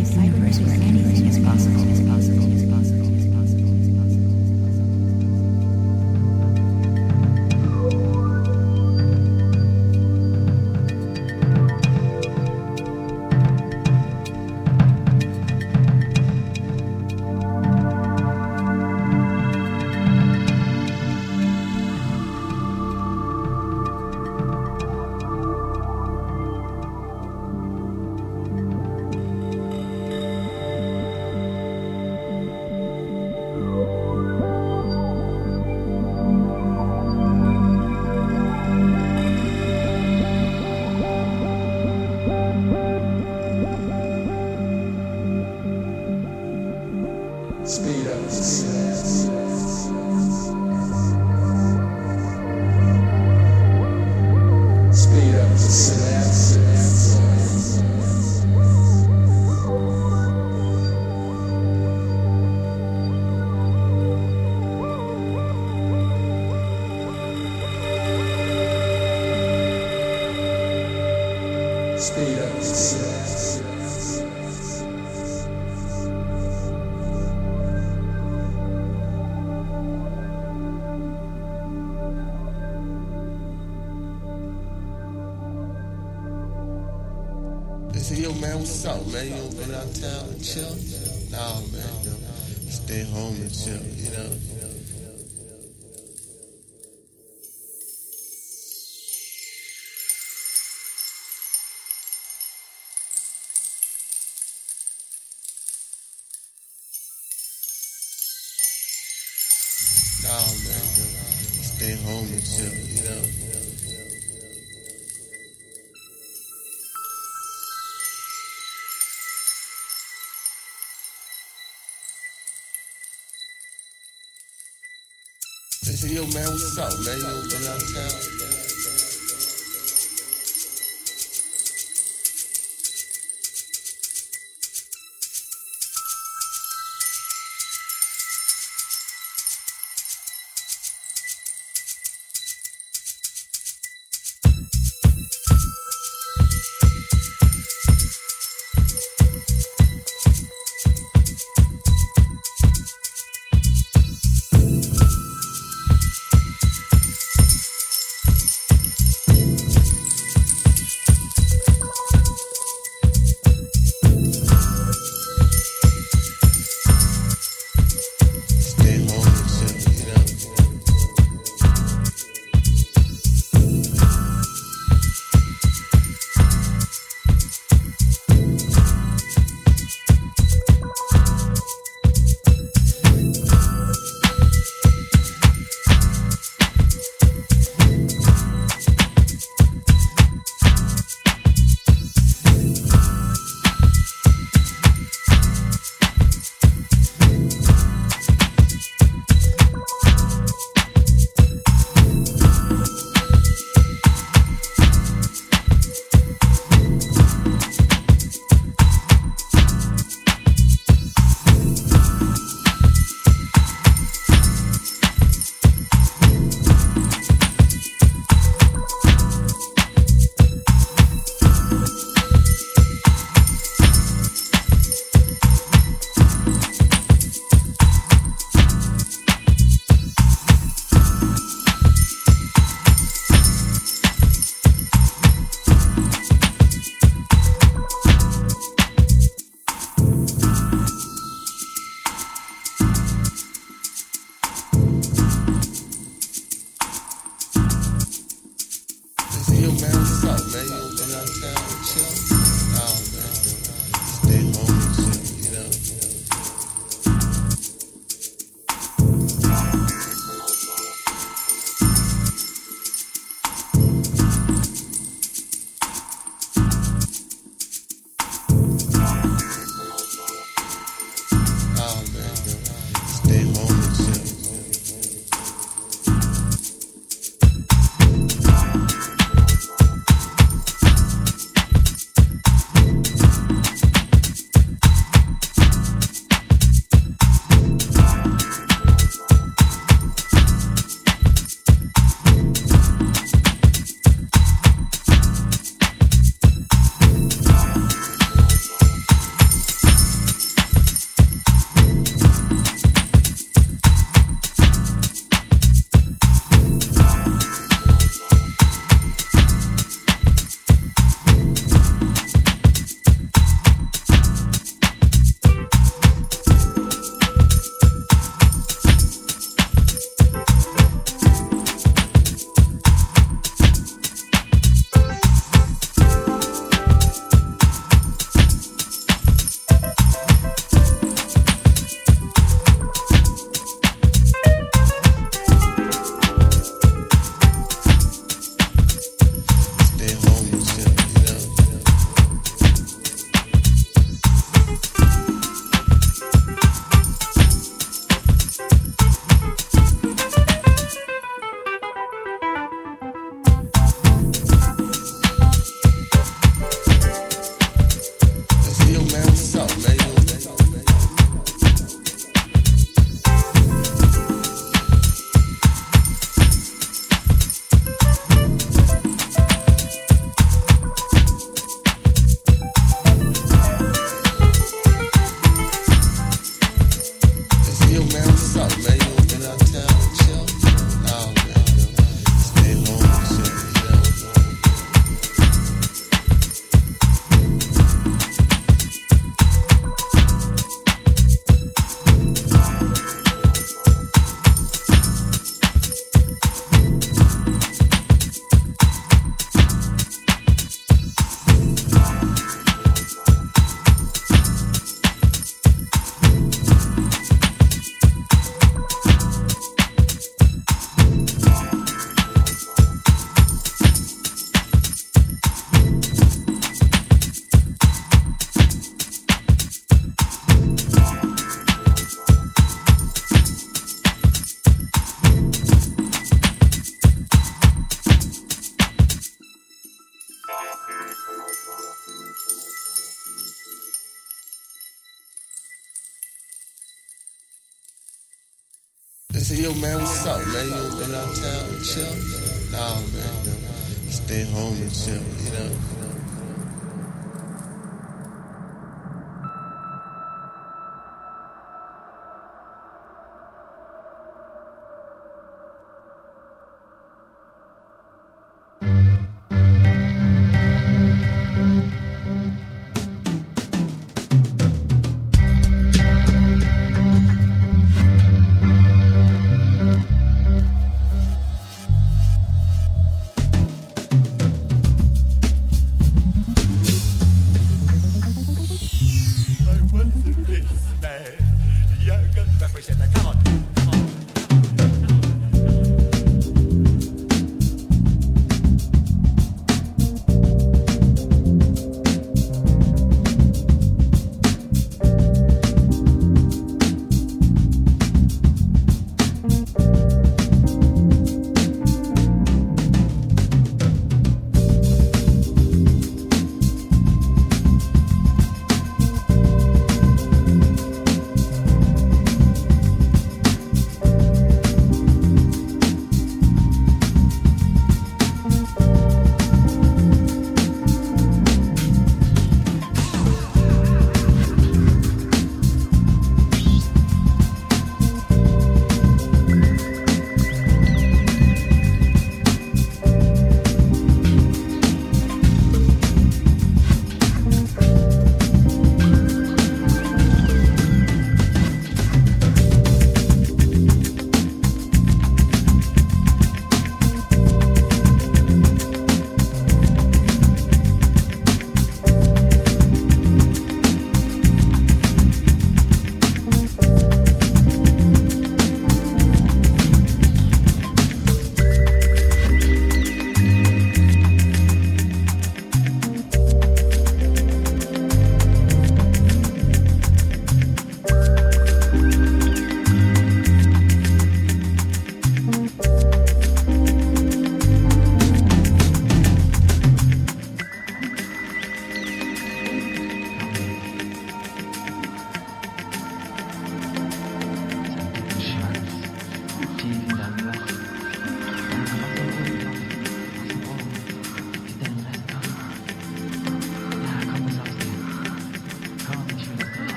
cybernetic universe where anything is possible. Man, know, stay home and chill, you know? They say, yo, man, what's up, man? You go downtown?